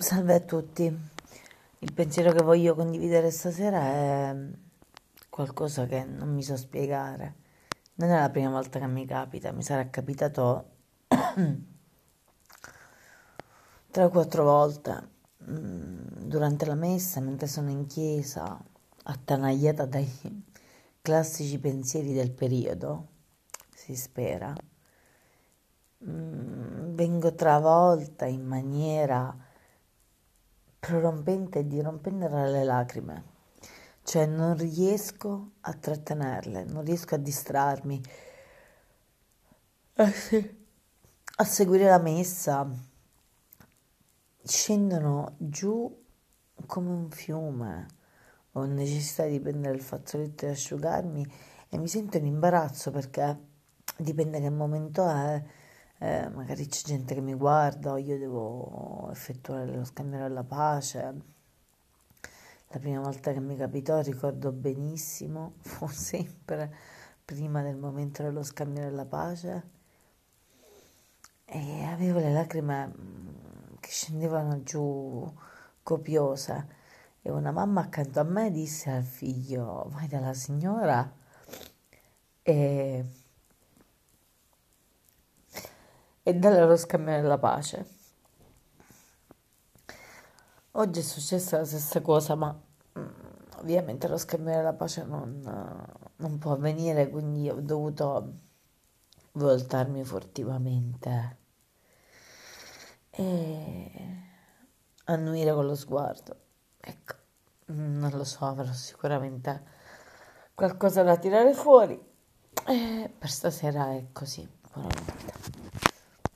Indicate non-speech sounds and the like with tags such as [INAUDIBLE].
Salve a tutti, il pensiero che voglio condividere stasera è qualcosa che non mi so spiegare. Non è la prima volta che mi capita, mi sarà capitato [CLEARS THROAT] tre o quattro volte mm, durante la messa, mentre sono in chiesa, attanagliata dai [LAUGHS] classici pensieri del periodo, si spera. Mm, vengo travolta in maniera prorompente e dirompente dalle lacrime, cioè non riesco a trattenerle, non riesco a distrarmi, a, a seguire la messa, scendono giù come un fiume, ho necessità di prendere il fazzoletto e asciugarmi e mi sento in imbarazzo perché dipende che momento è eh, magari c'è gente che mi guarda o io devo effettuare lo scambio della pace. La prima volta che mi capitò ricordo benissimo, [LAUGHS] fu sempre prima del momento dello scambio della pace e avevo le lacrime mm, che scendevano giù copiose e una mamma accanto a me disse al figlio vai dalla signora e e dalle lo scambio della pace. Oggi è successa la stessa cosa, ma mm, ovviamente lo scambio della pace non, non può avvenire, quindi ho dovuto voltarmi furtivamente e annuire con lo sguardo. Ecco, non lo so, avrò sicuramente qualcosa da tirare fuori. E per stasera è così. Buonanotte.